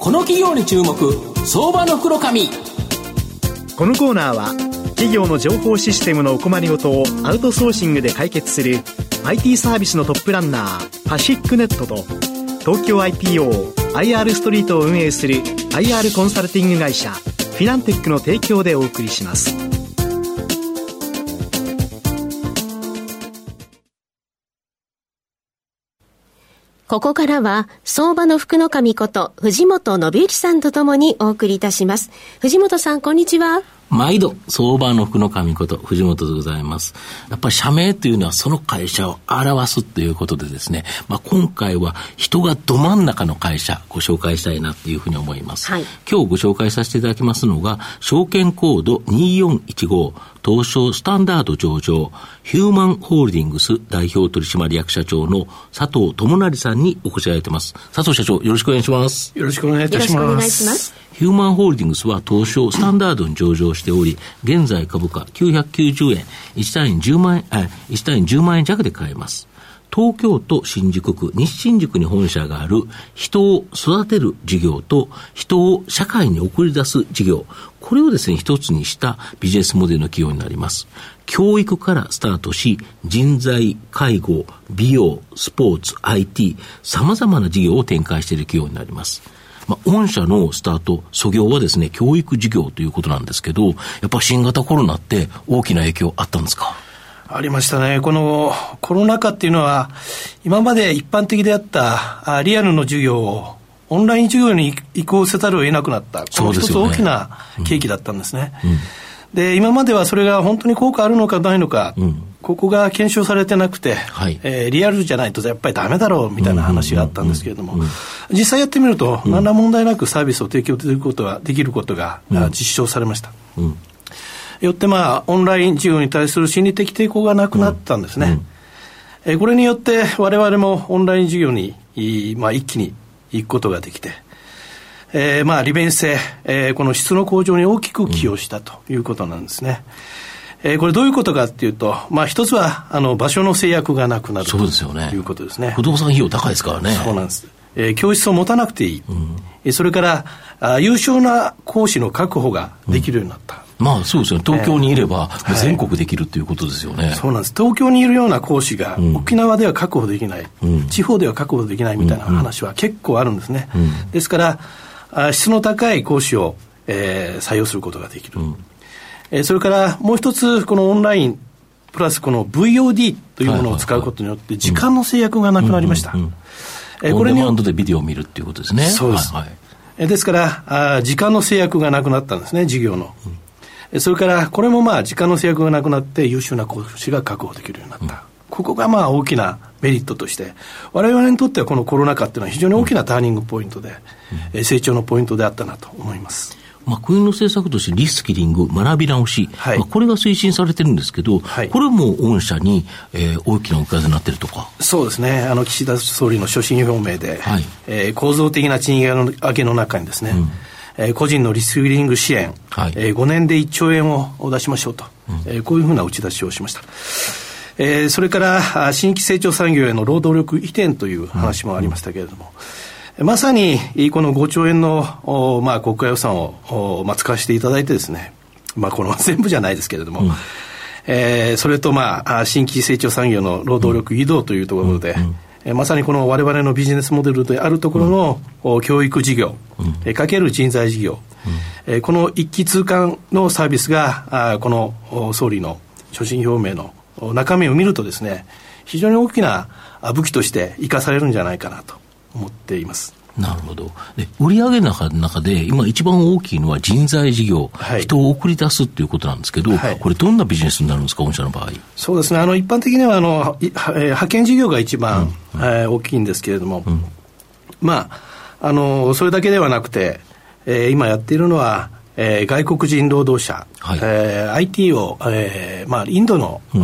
この企業に注目相場の袋紙このコーナーは企業の情報システムのお困りごとをアウトソーシングで解決する IT サービスのトップランナーパシックネットと東京 IPOIR ストリートを運営する IR コンサルティング会社フィナンテックの提供でお送りします。ここからは、相場の福の神こと、藤本信之さんとともにお送りいたします。藤本さん、こんにちは。毎度、相場の福の神こと、藤本でございます。やっぱり社名というのはその会社を表すということでですね、まあ、今回は人がど真ん中の会社、ご紹介したいなというふうに思います。はい、今日ご紹介させていただきますのが、証券コード2415、東証スタンダード上場、ヒューマンホールディングス代表取締役社長の佐藤智成さんにお越しいただいてます。佐藤社長、よろしくお願いします。よろしくお願いいたします。よろしくお願いします。ヒューマンホールディングスは東証スタンダードに上場しており、現在株価990円、1単位10万円、1単位10万円弱で買えます。東京都新宿区、西新宿に本社がある人を育てる事業と人を社会に送り出す事業、これをですね、一つにしたビジネスモデルの企業になります。教育からスタートし、人材、介護、美容、スポーツ、IT、様々な事業を展開している企業になります。まあ、御社のスタート、創業はですね、教育事業ということなんですけど、やっぱ新型コロナって大きな影響あったんですか？ありましたね。このコロナ禍っていうのは、今まで一般的であったリアルの授業をオンライン授業に移行せざるを得なくなった、この一つ大きな契機だったんですね。うんうん。で、今まではそれが本当に効果あるのかないのか、うん、ここが検証されてなくて、はい、えー、リアルじゃないとやっぱりだめだろうみたいな話があったんですけれども、実際やってみると、何ら問題なくサービスを提供できることができることが、うん、実証されました。うん、よって、まあ、オンライン授業に対する心理的抵抗がなくなったんですね。えー、これによって、われわれもオンライン授業に、まあ、一気に行くことができて、えー、まあ利便性、えー、この質の向上に大きく寄与したということなんですね。うん、えー、これどういうことかっていうと、まあ一つは、あの、場所の制約がなくなるそうですよね。ということですね。不動産費用高いですからね。そうなんです。えー、教室を持たなくていい。うん、それからあ、優秀な講師の確保ができるようになった。うん、まあそうですよね。東京にいれば、全国できるということですよね、はい、そうなんです。東京にいるような講師が、沖縄では確保できない、地方では確保できないみたいな話は結構あるんですね。ですから、質の高い講師を、えー、採用することができる、うん、えー、それからもう一つこのオンラインプラスこの VOD というものを使うことによって時間の制約がなくなりました、えこれにでビデオを見るっていうことですね。そうです、はいはい、ですからあ時間の制約がなくなったんですね授業の、うん、それからこれもまあ時間の制約がなくなって優秀な講師が確保できるようになった、うん、ここがまあ大きなメリットとして、われわれにとってはこのコロナ禍っていうのは非常に大きなターニングポイントで、うん、成長のポイントであったなと思います。まあ、国の政策としてリスキリング、学び直し、はい、まあ、これが推進されてるんですけど、はい、これも御社に、えー、大きなおかずになってるとか。そうですね、あの岸田総理の所信表明で、はい、えー、構造的な賃金上げの中にですね、うん。えー、個人のリスキリング支援、はい、えー、5年で1兆円を出しましょうと、うん、えー、こういうふうな打ち出しをしました。えー、それから新規成長産業への労働力移転という話もありましたけれども、うん、まさにこの5兆円の、まあ、国家予算を、まあ、使わせていただいてですね、まあ、この 全部じゃないですけれども、うん、えー、それと、まあ、新規成長産業の労働力移動というところで、うんえまさにこの我々のビジネスモデルであるところの、うん、教育事業、うん、かける人材事業、うん、えこの一気通貫のサービスがあこの総理の所信表明の中身を見るとですね非常に大きな武器として生かされるんじゃないかなと思っています。なるほど。で、売上高の中で、今一番大きいのは人材事業、はい、人を送り出すっていうことなんですけど、はい、これどんなビジネスになるんですか、御社の場合。そうですね。あの、一般的には、あの、派遣事業が一番、うん、えー、大きいんですけれども、うん、まあ、あの、それだけではなくて、えー、今やっているのは、えー、外国人労働者、はい。えー、IT を、えーまあ、インドの、うん、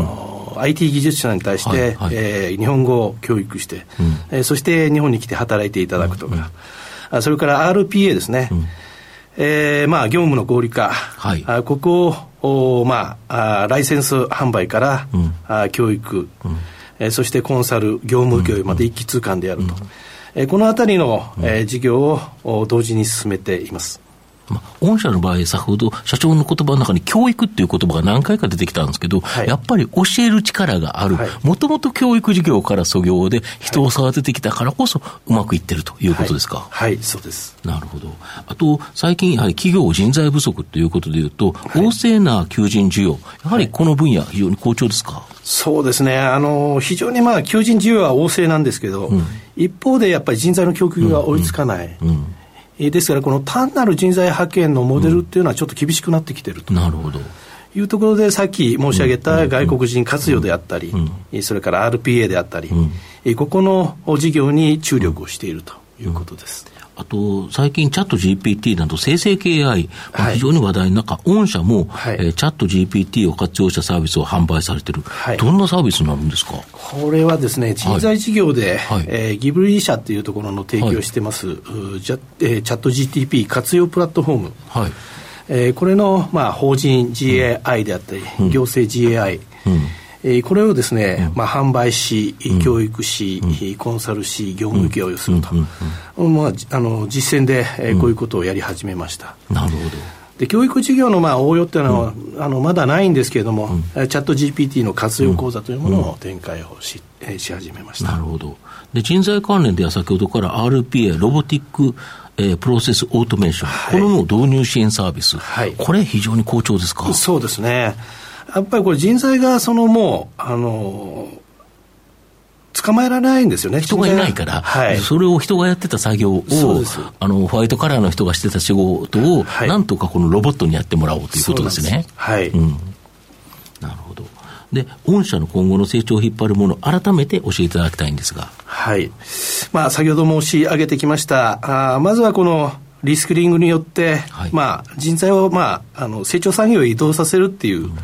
IT 技術者に対して、はいはい、えー、日本語を教育して、うん、えー、そして日本に来て働いていただくとか、うん、それから RPA ですね、うん、えー、まあ、業務の合理化、はい、あここを、まあ、あライセンス販売から、うん、あ教育、うん、えー、そしてコンサル、業務教育まで一気通貫でやると。えこのあたりの、え事業を同時に進めています。まあ、御社の場合、先ほど社長の言葉の中に教育っていう言葉が何回か出てきたんですけど、はい、やっぱり教える力がある、もともと教育事業から創業で人を育ててきたからこそうまくいってるということですか？はい、はい、そうです。なるほど。あと、最近やはり企業人材不足ということでいうと、旺盛な求人需要、やはりこの分野、非常に好調ですか？そうですね、あの非常にまあ求人需要は旺盛なんですけど、うん、一方でやっぱり人材の供給が追いつかない。うん。うんですから、この単なる人材派遣のモデルっていうのはちょっと厳しくなってきてると。なるほど。いうところで、さっき申し上げた外国人活用であったり、それから RPA であったり、ここの事業に注力をしているということです。あと、最近、チャット GPT など生成系 AI、まあ、非常に話題の中、御社も、はい、えー、チャット GPT を活用したサービスを販売されてる、はい、どんなサービスになるんですか？これはですね、人材事業で、はい、えー、ギブリー社っていうところの提供してます、はい、じゃえー、チャット GTP 活用プラットフォーム、はい。えー、これの、まあ、法人 GAI であったり、うん、行政 GAI、うんえこれをですね、まあ、販売し、教育し、コンサルし、業務請負をすると、まあ、あの実践で、えこういうことをやり始めました。なるほど。で教育事業のまあ応用っていうのは、うん、あのまだないんですけれども、うん、チャット GPT の活用講座というものを展開をし,、えし始めました。なるほど。で人材関連では先ほどから RPA、ロボティック、えー、プロセスオートメーション、はい、これの導入支援サービス、はい、これ非常に好調ですか？そうですね。やっぱりこれ人材がそのもう、あの、捕まえられないんですよね。人がいないから、はい、それを人がやってた作業を、あの、ホワイトカラーの人がしてた仕事を、はい、なんとかこのロボットにやってもらおうということですね。はい、うん。なるほど。で、御社の今後の成長を引っ張るもの、改めて教えていただきたいんですが。はい。まあ、先ほど申し上げてきました、あまずはこの、リスキリングによって、はい、まあ、人材を、まあ、あの成長産業へ移動させるっていう、うん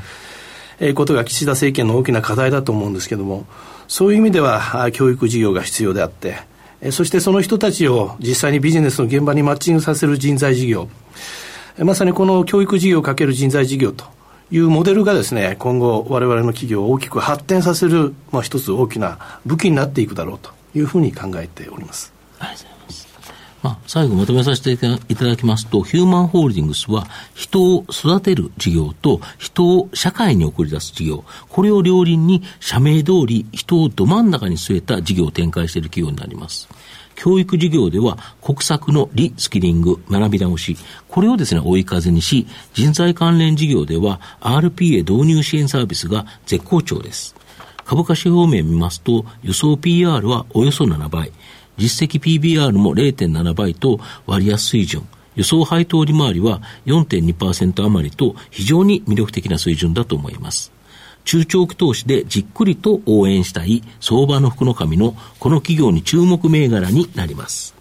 えことが岸田政権の大きな課題だと思うんですけども、そういう意味では教育事業が必要であって、そしてその人たちを実際にビジネスの現場にマッチングさせる人材事業、まさにこの教育事業をかける人材事業というモデルがですね、今後我々の企業を大きく発展させる、まあ、一つ大きな武器になっていくだろうというふうに考えております。ありがとうございますまあ、最後まとめさせていただきますと、ヒューマンホールディングスは人を育てる事業と人を社会に送り出す事業、これを両輪に社名通り人をど真ん中に据えた事業を展開している企業になります。教育事業では国策のリスキリング、学び直し、これをですね、追い風にし、人材関連事業では RPA 導入支援サービスが絶好調です。株価指標面見ますと、予想 PR はおよそ7倍、実績 PBR も0.7倍と割安水準。予想配当利回りは4.2%余りと非常に魅力的な水準だと思います。中長期投資でじっくりと応援したい相場の福の神のこの企業に注目銘柄になります。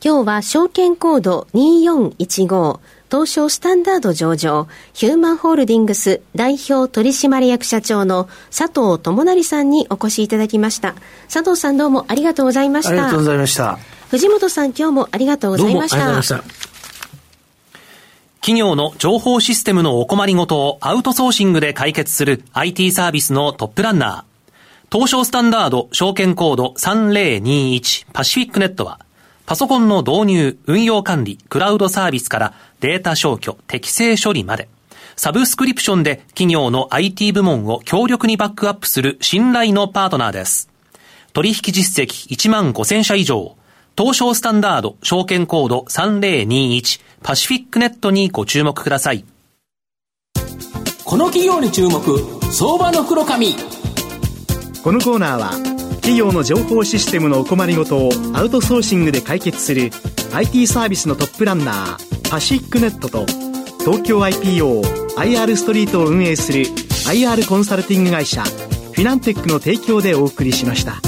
今日は証券コード2415東証スタンダード上場、ヒューマンホールディングス代表取締役社長の佐藤智成さんにお越しいただきました。佐藤さんどうもありがとうございました。ありがとうございました。藤本さん今日もありがとうございました。どうもありがとうございました。企業の情報システムのお困りごとをアウトソーシングで解決する IT サービスのトップランナー。東証スタンダード証券コード3021パシフィックネットはパソコンの導入、運用管理、クラウドサービスからデータ消去、適正処理まで、サブスクリプションで企業の IT 部門を強力にバックアップする信頼のパートナーです。取引実績1万5000社以上、東証スタンダード証券コード3021パシフィックネットにご注目ください。この企業に注目、相場の黒髪。このコーナーは企業の情報システムのお困りごとをアウトソーシングで解決する IT サービスのトップランナーパシックネットと東京 IPOIR ストリートを運営する IR コンサルティング会社フィナンテックの提供でお送りしました。